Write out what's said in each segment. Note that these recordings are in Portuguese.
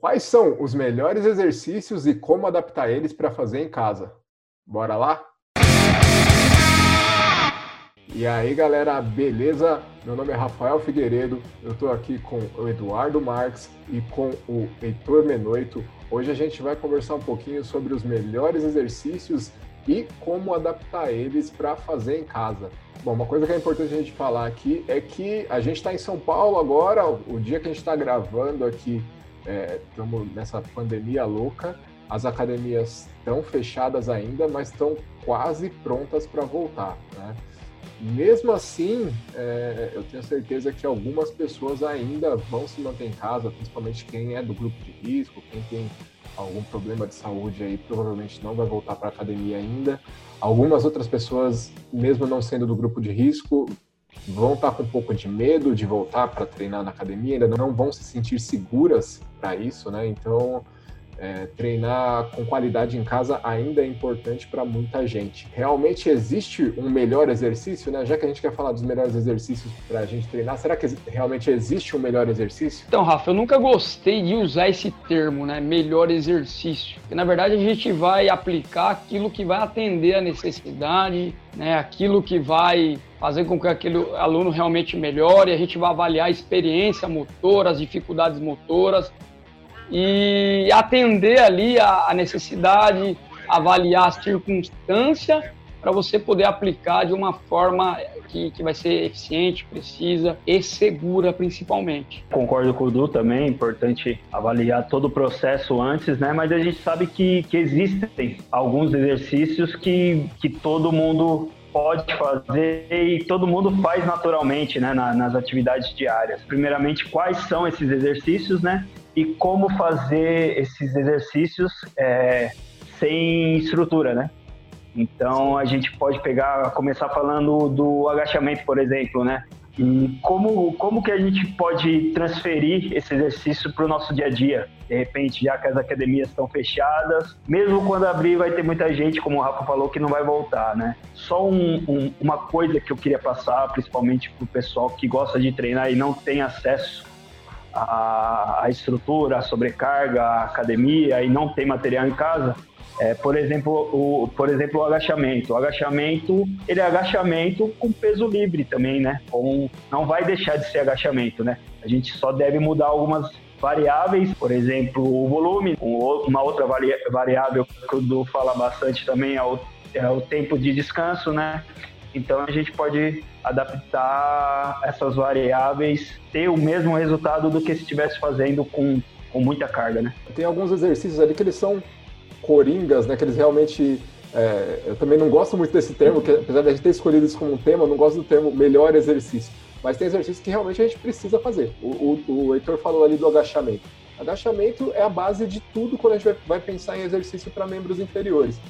Quais são os melhores exercícios e como adaptar eles para fazer em casa? Bora lá? E aí, galera, beleza? Meu nome é Rafael Figueiredo, eu estou aqui com o Eduardo Marques e com o Heitor Menoito. Hoje a gente vai conversar um pouquinho sobre os melhores exercícios e como adaptar eles para fazer em casa. Bom, uma coisa que é importante a gente falar aqui é que a gente está em São Paulo agora, o dia que a gente está gravando aqui, estamos é, nessa pandemia louca, as academias estão fechadas ainda, mas estão quase prontas para voltar. Né? Mesmo assim, é, eu tenho certeza que algumas pessoas ainda vão se manter em casa, principalmente quem é do grupo de risco, quem tem algum problema de saúde aí, provavelmente não vai voltar para a academia ainda. Algumas outras pessoas, mesmo não sendo do grupo de risco, vão estar com um pouco de medo de voltar para treinar na academia, ainda não vão se sentir seguras para isso, né? Então, é, treinar com qualidade em casa ainda é importante para muita gente. Realmente existe um melhor exercício, né? Já que a gente quer falar dos melhores exercícios para a gente treinar, será que realmente existe um melhor exercício? Então, Rafa, eu nunca gostei de usar esse termo, né? Melhor exercício. Porque, na verdade, a gente vai aplicar aquilo que vai atender a necessidade, né? Aquilo que vai fazer com que aquele aluno realmente melhore, a gente vai avaliar a experiência motora, as dificuldades motoras, e atender ali a, a necessidade, avaliar a circunstância para você poder aplicar de uma forma que, que vai ser eficiente, precisa e segura principalmente. Concordo com o Du também, é importante avaliar todo o processo antes, né? Mas a gente sabe que, que existem alguns exercícios que, que todo mundo pode fazer e todo mundo faz naturalmente, né, nas atividades diárias. Primeiramente, quais são esses exercícios, né? E como fazer esses exercícios é, sem estrutura, né? Então a gente pode pegar, começar falando do agachamento, por exemplo, né? E como, como que a gente pode transferir esse exercício para o nosso dia a dia? De repente, já que as academias estão fechadas, mesmo quando abrir, vai ter muita gente, como o Rafa falou, que não vai voltar, né? Só um, um, uma coisa que eu queria passar, principalmente para o pessoal que gosta de treinar e não tem acesso a, a estrutura, a sobrecarga, a academia e não tem material em casa, é, por exemplo, o, por exemplo, o agachamento. O agachamento, ele é agachamento com peso livre também, né? Com, não vai deixar de ser agachamento, né? A gente só deve mudar algumas variáveis, por exemplo, o volume. Uma outra variável que o Du fala bastante também é o, é o tempo de descanso, né? Então a gente pode adaptar essas variáveis, ter o mesmo resultado do que se estivesse fazendo com, com muita carga, né? Tem alguns exercícios ali que eles são coringas, né? Que eles realmente é, eu também não gosto muito desse termo, que apesar de a gente ter escolhido isso como um tema, eu não gosto do termo melhor exercício. Mas tem exercícios que realmente a gente precisa fazer. O, o, o Heitor falou ali do agachamento. Agachamento é a base de tudo quando a gente vai, vai pensar em exercício para membros inferiores.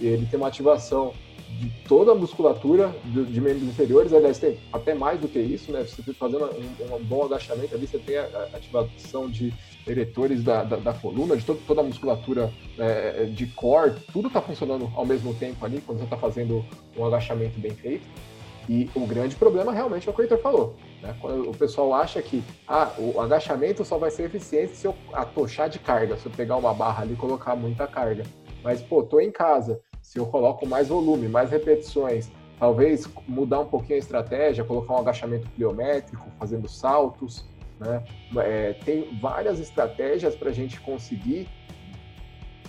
E ele tem uma ativação de toda a musculatura de, de, membros inferiores, aliás, tem até mais do que isso, né? Você fazendo um, um bom agachamento ali, você tem a, a ativação de eretores da, da, da, coluna, de toda a musculatura é, de core, tudo está funcionando ao mesmo tempo ali, quando você está fazendo um agachamento bem feito. E o grande problema realmente é o que o Heitor falou. Né? Quando o pessoal acha que ah, o agachamento só vai ser eficiente se eu atochar de carga, se eu pegar uma barra ali e colocar muita carga. Mas, pô, tô em casa, se eu coloco mais volume, mais repetições, talvez mudar um pouquinho a estratégia, colocar um agachamento pliométrico, fazendo saltos, né? É, tem várias estratégias para a gente conseguir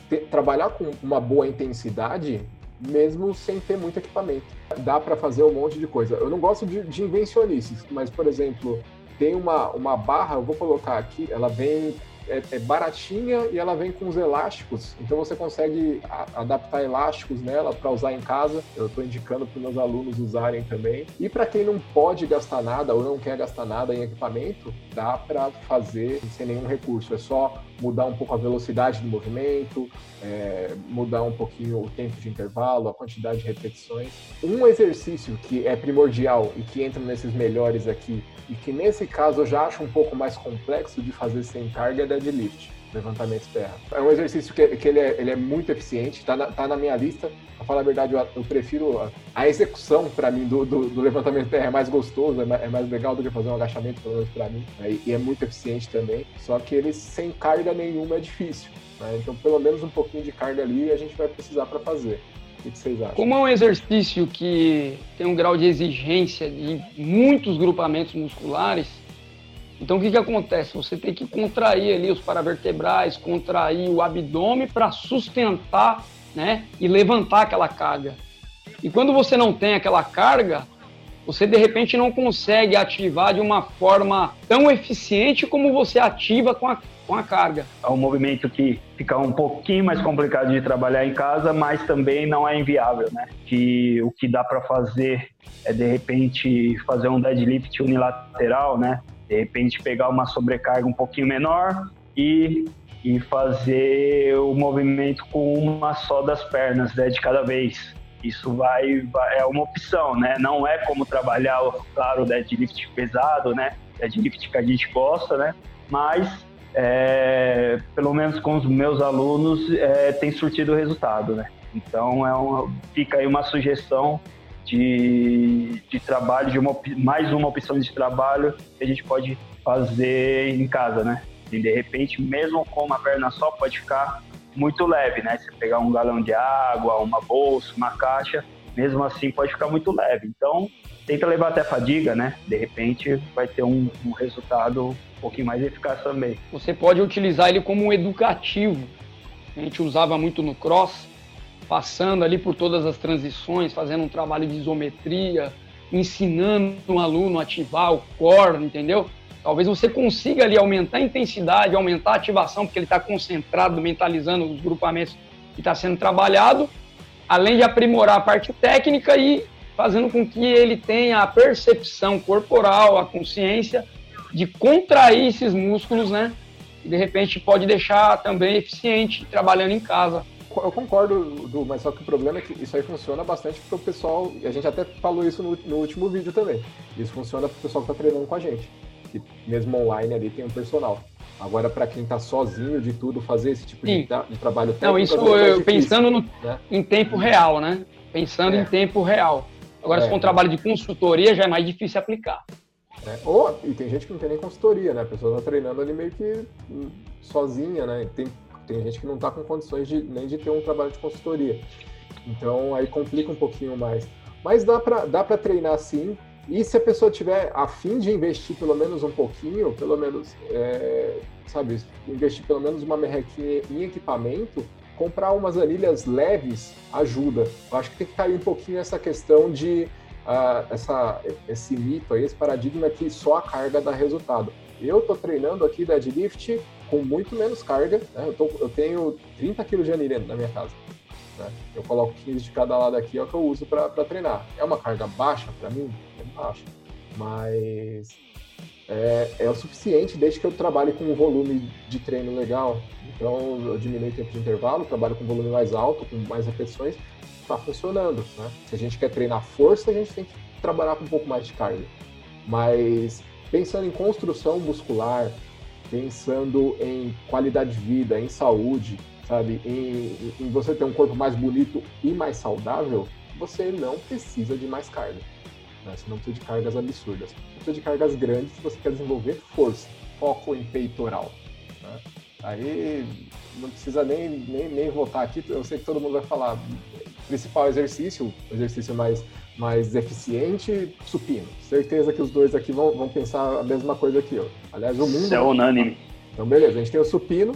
ter, trabalhar com uma boa intensidade, mesmo sem ter muito equipamento. Dá para fazer um monte de coisa. Eu não gosto de, de invencionices, mas, por exemplo, tem uma, uma barra, eu vou colocar aqui, ela vem é, é, baratinha e ela vem com os elásticos, então você consegue a, adaptar elásticos nela para usar em casa. Eu estou indicando para meus alunos usarem também. E para quem não pode gastar nada ou não quer gastar nada em equipamento, dá para fazer sem nenhum recurso. É só mudar um pouco a velocidade do movimento, é, mudar um pouquinho o tempo de intervalo, a quantidade de repetições. Um exercício que é primordial e que entra nesses melhores aqui, e que nesse caso eu já acho um pouco mais complexo de fazer sem carga, é deadlift. levantamento terra. É um exercício que, que ele, é, ele é muito eficiente, está na, tá na minha lista. Pra falar a verdade, eu, eu prefiro a, a execução, para mim, do, do, do, levantamento terra é mais gostoso, é mais, é mais, legal do que fazer um agachamento, pelo menos para mim. Né? E é muito eficiente também. Só que ele sem carga nenhuma é difícil. Né? Então, pelo menos um pouquinho de carga ali a gente vai precisar para fazer. O que vocês acham? Como é um exercício que tem um grau de exigência de muitos grupamentos musculares, então o que, que acontece? Você tem que contrair ali os paravertebrais, contrair o abdômen para sustentar né, e levantar aquela carga. E quando você não tem aquela carga, você de repente não consegue ativar de uma forma tão eficiente como você ativa com a, com a carga. É um movimento que fica um pouquinho mais complicado de trabalhar em casa, mas também não é inviável, né? Que o que dá para fazer é de repente fazer um deadlift unilateral, né? De repente pegar uma sobrecarga um pouquinho menor e, e fazer o movimento com uma só das pernas, né, de cada vez. Isso vai, vai, é uma opção, né? Não é como trabalhar, claro, deadlift pesado, né? Deadlift que a gente gosta, né? Mas é, pelo menos com os meus alunos é, tem surtido resultado, né? Então é uma, fica aí uma sugestão de, de trabalho, de uma, mais uma opção de trabalho que a gente pode fazer em casa, né? E de repente, mesmo com uma perna só, pode ficar muito leve, né? Você pegar um galão de água, uma bolsa, uma caixa, mesmo assim pode ficar muito leve. Então, tenta levar até fadiga, né? De repente, vai ter um, um resultado um pouquinho mais eficaz também. Você pode utilizar ele como um educativo. A gente usava muito no cross, passando ali por todas as transições, fazendo um trabalho de isometria, ensinando um aluno a ativar o core, entendeu? Talvez você consiga ali aumentar a intensidade, aumentar a ativação, porque ele está concentrado, mentalizando os grupamentos que está sendo trabalhado, além de aprimorar a parte técnica e fazendo com que ele tenha a percepção corporal, a consciência de contrair esses músculos, né? E de repente pode deixar também eficiente trabalhando em casa eu concordo, Du, mas só que o problema é que isso aí funciona bastante para o pessoal, e a gente até falou isso no, no último vídeo também. Isso funciona para o pessoal que está treinando com a gente, que mesmo online ali tem um personal. Agora, para quem está sozinho de tudo, fazer esse tipo de, de, trabalho técnico. Não, isso é eu, pensando no, né? em tempo real, né? Pensando é. em tempo real. Agora, é. se for um trabalho de consultoria, já é mais difícil aplicar. É. Ou, e tem gente que não tem nem consultoria, né? A pessoa está treinando ali meio que hum, sozinha, né? Tem tem gente que não está com condições de, nem de ter um trabalho de consultoria. Então aí complica um pouquinho mais. Mas dá para dá treinar sim. E se a pessoa tiver a fim de investir pelo menos um pouquinho, pelo menos, é, sabe, investir pelo menos uma merrequinha em equipamento, comprar umas anilhas leves ajuda. Eu acho que tem que cair um pouquinho essa questão de uh, essa, esse mito aí, esse paradigma que só a carga dá resultado. Eu tô treinando aqui deadlift com muito menos carga. Né? Eu, tô, eu, tenho 30 kg de anilha na minha casa. Né? Eu coloco 15 de cada lado aqui, é o que eu uso para treinar. É uma carga baixa para mim? É baixa. Mas é, é, o suficiente desde que eu trabalhe com um volume de treino legal. Então eu diminuo o tempo de intervalo, trabalho com um volume mais alto, com mais repetições, está funcionando. Né? Se a gente quer treinar força, a gente tem que trabalhar com um pouco mais de carga. Mas pensando em construção muscular, pensando em qualidade de vida, em saúde, sabe, em, em, você ter um corpo mais bonito e mais saudável, você não precisa de mais carga. Né? Você não precisa de cargas absurdas. Você precisa de cargas grandes se você quer desenvolver força, foco em peitoral. Né? Aí não precisa nem, nem, nem voltar aqui, eu sei que todo mundo vai falar. Principal exercício, exercício mais mais eficiente, supino. Certeza que os dois aqui vão, vão pensar a mesma coisa aqui. Ó. Aliás, o mundo. Isso é unânime. Então, beleza, a gente tem o supino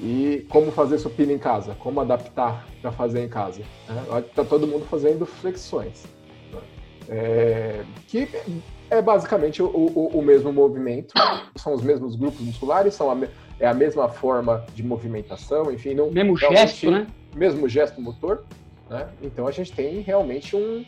e como fazer supino em casa, como adaptar para fazer em casa. Né? Tá todo mundo fazendo flexões, né? é, que é basicamente o, o, o, mesmo movimento, são os mesmos grupos musculares, são a, é a mesma forma de movimentação, enfim, não. Mesmo gesto, né? Mesmo gesto motor. Né? Então a gente tem realmente um,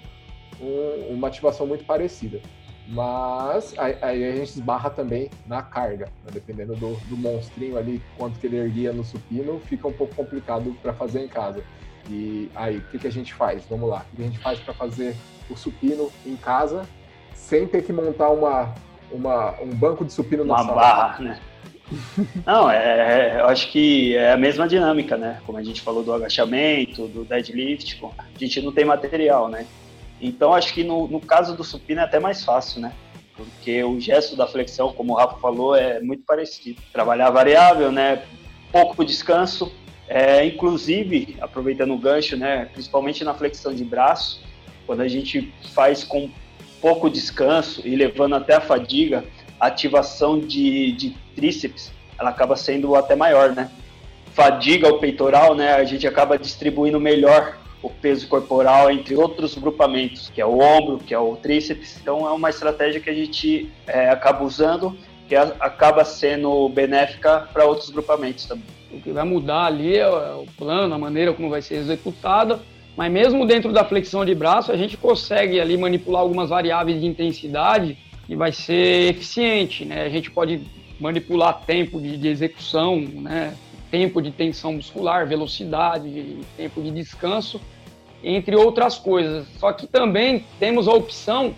um, uma ativação muito parecida. Mas aí, aí, a gente esbarra também na carga, né? dependendo do, do monstrinho ali, quanto que ele erguia no supino, fica um pouco complicado para fazer em casa. E aí, o que, que a gente faz? Vamos lá, o que a gente faz para fazer o supino em casa sem ter que montar uma, uma, um banco de supino na uma sala? Barra, né? Não, é, eu acho que é a mesma dinâmica, né? Como a gente falou do agachamento, do deadlift, a gente não tem material, né? Então acho que no, no caso do supino é até mais fácil, né? Porque o gesto da flexão, como o Rafa falou, é muito parecido. Trabalhar variável, né? Pouco descanso, é, inclusive, aproveitando o gancho, né? Principalmente na flexão de braço, quando a gente faz com pouco descanso e levando até a fadiga, a ativação de, de tríceps ela acaba sendo até maior, né? Fadiga o peitoral, né? A gente acaba distribuindo melhor o peso corporal entre outros grupamentos, que é o ombro, que é o tríceps. Então é uma estratégia que a gente é, acaba usando, que acaba sendo benéfica para outros grupamentos também. O que vai mudar ali é o plano, a maneira como vai ser executada, mas mesmo dentro da flexão de braço, a gente consegue ali manipular algumas variáveis de intensidade e vai ser eficiente, né? A gente pode manipular tempo de, de execução, né? Tempo de tensão muscular, velocidade, tempo de descanso, entre outras coisas. Só que também temos a opção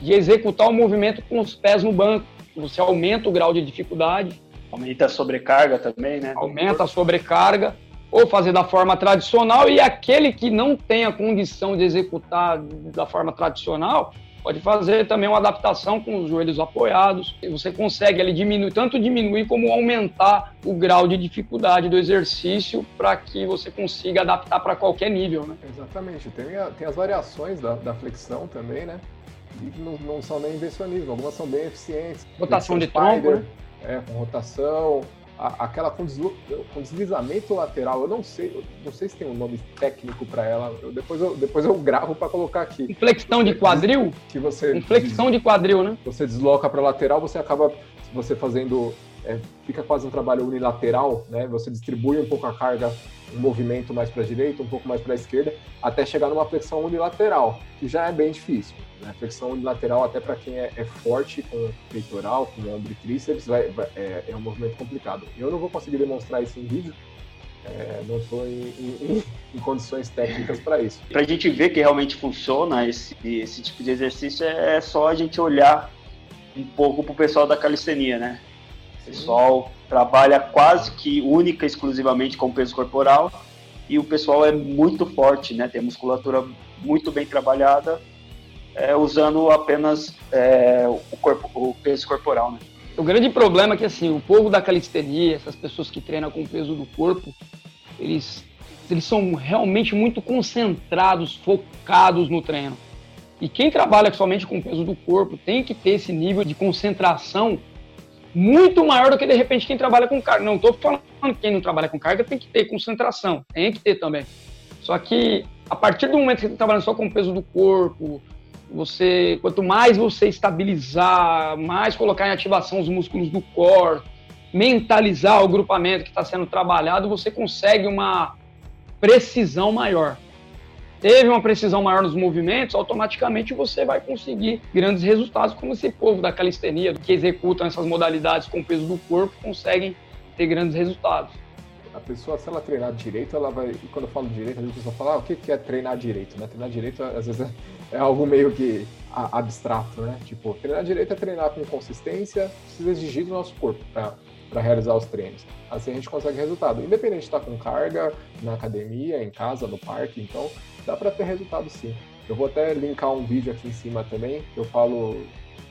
de executar o movimento com os pés no banco. Você aumenta o grau de dificuldade. Aumenta a sobrecarga também, né? Aumenta a sobrecarga. Ou fazer da forma tradicional e aquele que não tem a condição de executar da forma tradicional, pode fazer também uma adaptação com os joelhos apoiados. Você consegue ali diminuir, tanto diminuir como aumentar o grau de dificuldade do exercício para que você consiga adaptar para qualquer nível, né? Exatamente. Tem, a, tem as variações da, da, flexão também, né? E não, não, são nem invencionismo, algumas são bem eficientes. Rotação de tronco, né? É, com rotação, a, aquela com, deslizamento lateral, eu não sei, eu não sei se tem um nome técnico para ela. Eu, depois, eu, depois eu gravo para colocar aqui. Inflexão de quadril? Que você Inflexão de quadril, né? Você desloca para lateral, você acaba você fazendo é, fica quase um trabalho unilateral, né? Você distribui um pouco a carga, um movimento mais para a direita, um pouco mais para a esquerda, até chegar numa flexão unilateral, que já é bem difícil. Né? Flexão unilateral, até para quem é, é, forte com peitoral, com ombro e tríceps, vai, vai, é, é, um movimento complicado. Eu não vou conseguir demonstrar isso em vídeo, é, não estou em, em, em, condições técnicas para isso. Para a gente ver que realmente funciona esse, esse tipo de exercício, é só a gente olhar um pouco para o pessoal da calistenia, né? O pessoal trabalha quase que única, exclusivamente com peso corporal e o pessoal é muito forte, né? Tem musculatura muito bem trabalhada, é, usando apenas é, o, corpo, o peso corporal, né? O grande problema é que assim, o povo da calistenia, essas pessoas que treinam com o peso do corpo, eles, eles são realmente muito concentrados, focados no treino. E quem trabalha somente com o peso do corpo tem que ter esse nível de concentração muito maior do que de repente quem trabalha com carga. Não estou falando que quem não trabalha com carga tem que ter concentração, tem que ter também. Só que a partir do momento que você está trabalhando só com o peso do corpo, você, quanto mais você estabilizar, mais colocar em ativação os músculos do core, mentalizar o grupamento que está sendo trabalhado, você consegue uma precisão maior teve uma precisão maior nos movimentos, automaticamente você vai conseguir grandes resultados, como esse povo da calistenia, que executam essas modalidades com o peso do corpo, conseguem ter grandes resultados. A pessoa, se ela treinar direito, ela vai. E quando eu falo direito, a pessoa fala, ah, o que é treinar direito? Né? Treinar direito, às vezes, é algo meio que abstrato, né? Tipo, treinar direito é treinar com consistência, precisa exigir do nosso corpo para realizar os treinos. Assim a gente consegue resultado. Independente de estar com carga, na academia, em casa, no parque, então dá para ter resultado sim. Eu vou até linkar um vídeo aqui em cima também, que eu falo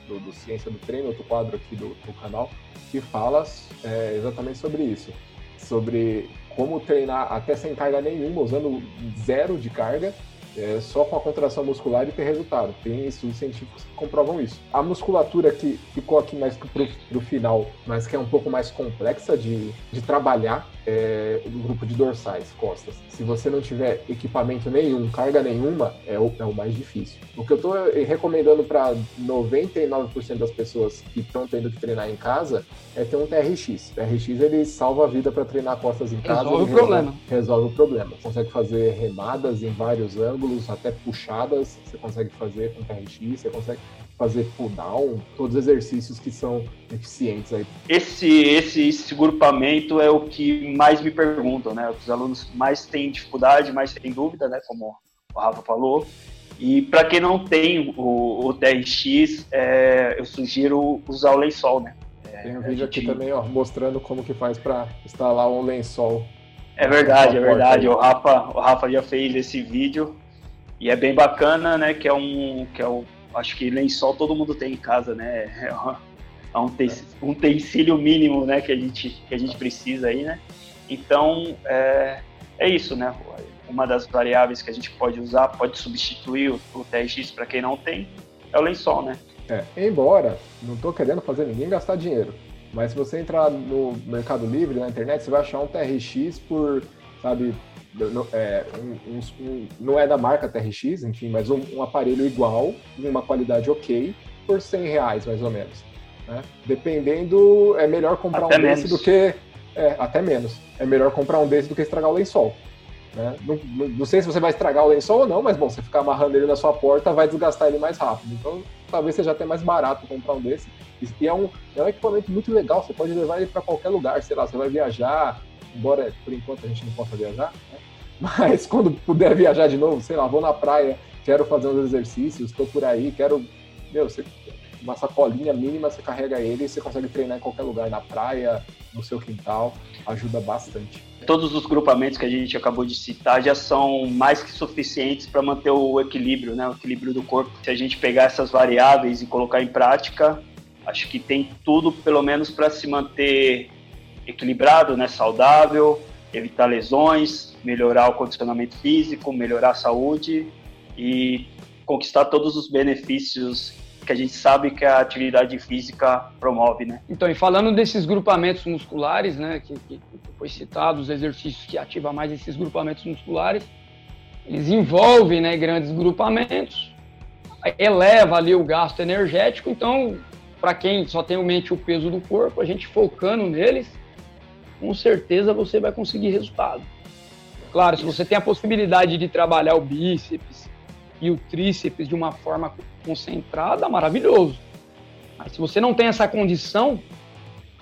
do, do Ciência do Treino, outro quadro aqui do, do canal, que fala é, exatamente sobre isso. Sobre como treinar até sem carga nenhuma, usando zero de carga, é, só com a contração muscular e ter resultado. Tem estudos científicos que comprovam isso. A musculatura que ficou aqui mais pro, pro final, mas que é um pouco mais complexa de, de trabalhar, é o grupo de dorsais, costas. Se você não tiver equipamento nenhum, carga nenhuma, é o, é o mais difícil. O que eu estou recomendando para 99% das pessoas que estão tendo que treinar em casa é ter um TRX. O TRX ele salva a vida para treinar costas em casa. Resolve o problema. Resolve o problema. Consegue fazer remadas em vários ângulos, até puxadas, você consegue fazer com TRX, você consegue fazer pull down, todos os exercícios que são eficientes aí. Esse, esse, esse grupamento é o que mais me perguntam, né? Os alunos mais têm dificuldade, mais têm dúvida, né? Como o Rafa falou. E para quem não tem o, o TRX, é, eu sugiro usar o lençol, né? É, Tem um vídeo gente... aqui também, ó, mostrando como que faz para instalar um lençol. É verdade, é verdade. O Rafa, o Rafa já fez esse vídeo e é bem bacana, né? Que é um, que é um, acho que lençol todo mundo tem em casa, né? É um, um utensílio mínimo, né? Que a gente, que a gente precisa aí, né? Então é, é isso, né? Uma das variáveis que a gente pode usar, pode substituir o, o TRX para quem não tem, é o lençol, né? É, embora não estou querendo fazer ninguém gastar dinheiro, mas se você entrar no Mercado Livre, na internet, você vai achar um TRX por, sabe, não é, um, um, não é da marca TRX, enfim, mas um, um, aparelho igual, em uma qualidade ok, por 100 reais mais ou menos. Né? Dependendo, é melhor comprar até um menos. desse do que. É, até menos. É melhor comprar um desse do que estragar o lençol. Né? Não, não, não, sei se você vai estragar o lençol ou não, mas bom, você ficar amarrando ele na sua porta vai desgastar ele mais rápido. Então, talvez seja até mais barato comprar um desse. E é um, é um equipamento muito legal, você pode levar ele para qualquer lugar, sei lá, você vai viajar, embora por enquanto a gente não possa viajar, né? mas quando puder viajar de novo, sei lá, vou na praia, quero fazer uns exercícios, estou por aí, quero. Meu, você, uma sacolinha mínima, você carrega ele e você consegue treinar em qualquer lugar, na praia, no seu quintal, ajuda bastante todos os grupamentos que a gente acabou de citar já são mais que suficientes para manter o equilíbrio, né, o equilíbrio do corpo. Se a gente pegar essas variáveis e colocar em prática, acho que tem tudo, pelo menos, para se manter equilibrado, né, saudável, evitar lesões, melhorar o condicionamento físico, melhorar a saúde e conquistar todos os benefícios que a gente sabe que a atividade física promove, né? Então, e falando desses grupamentos musculares, né, que, que foi citado, os exercícios que ativam mais esses grupamentos musculares, eles envolvem, né, grandes grupamentos, eleva ali o gasto energético, então, para quem só tem em mente o peso do corpo, a gente focando neles, com certeza você vai conseguir resultado. Claro, se você tem a possibilidade de trabalhar o bíceps, e o tríceps de uma forma concentrada, maravilhoso. Mas se você não tem essa condição,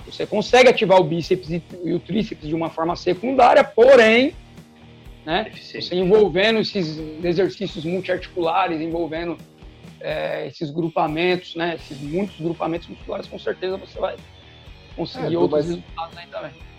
você consegue ativar o bíceps e o tríceps de uma forma secundária, porém, né, você envolvendo esses exercícios multiarticulares, envolvendo é, esses grupamentos, né, esses muitos grupamentos musculares, com certeza você vai conseguir é, outros mas... resultados aí também.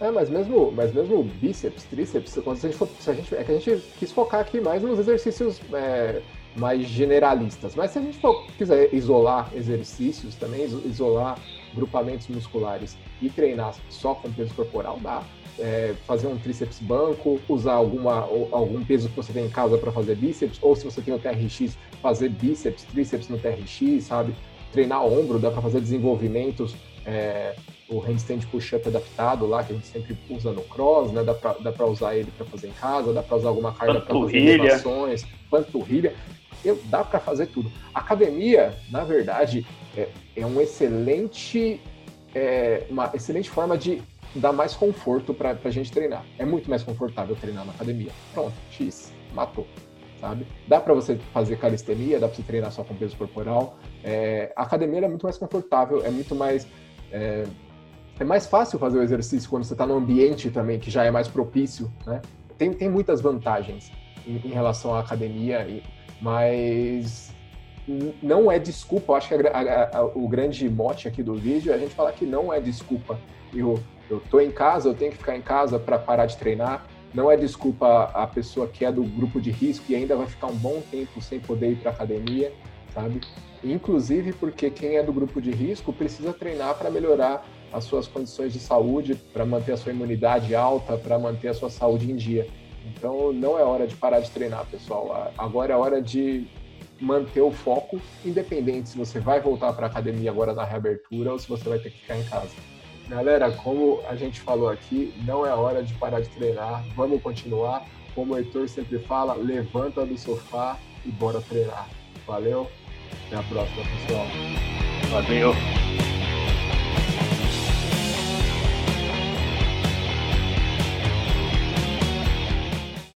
É, mas mesmo, mas mesmo bíceps, tríceps, se a gente for, se a gente, é que a gente quis focar aqui mais nos exercícios é, mais generalistas. Mas se a gente for, quiser isolar exercícios também, isolar grupamentos musculares e treinar só com peso corporal, dá. É, fazer um tríceps banco, usar alguma, algum peso que você tem em casa para fazer bíceps, ou se você tem o TRX, fazer bíceps, tríceps no TRX, sabe? Treinar ombro, dá para fazer desenvolvimentos é, o handstand push-up adaptado lá, que a gente sempre usa no cross, né? Dá pra, dá pra usar ele para fazer em casa, dá para usar alguma carga para fazer elevações, panturrilha. Eu, dá para fazer tudo. Academia, na verdade, é, é um excelente, é, uma excelente forma de dar mais conforto para a gente treinar. É muito mais confortável treinar na academia. Pronto, X, matou. Sabe? Dá para você fazer calistenia, dá para você treinar só com peso corporal. É, a academia é muito mais confortável, é muito mais é, é mais fácil fazer o exercício quando você está no ambiente também, que já é mais propício, né? Tem, tem muitas vantagens em, em relação à academia, mas não é desculpa. Eu acho que a, a, a, o grande mote aqui do vídeo é a gente falar que não é desculpa. Eu, eu tô em casa, eu tenho que ficar em casa para parar de treinar. Não é desculpa a pessoa que é do grupo de risco e ainda vai ficar um bom tempo sem poder ir para academia, sabe? Inclusive porque quem é do grupo de risco precisa treinar para melhorar as suas condições de saúde, para manter a sua imunidade alta, para manter a sua saúde em dia. Então não é hora de parar de treinar, pessoal. Agora é hora de manter o foco, independente se você vai voltar para a academia agora na reabertura ou se você vai ter que ficar em casa. Galera, como a gente falou aqui, não é hora de parar de treinar, vamos continuar. Como o Heitor sempre fala, levanta do sofá e bora treinar. Valeu, até a próxima, pessoal. Valeu.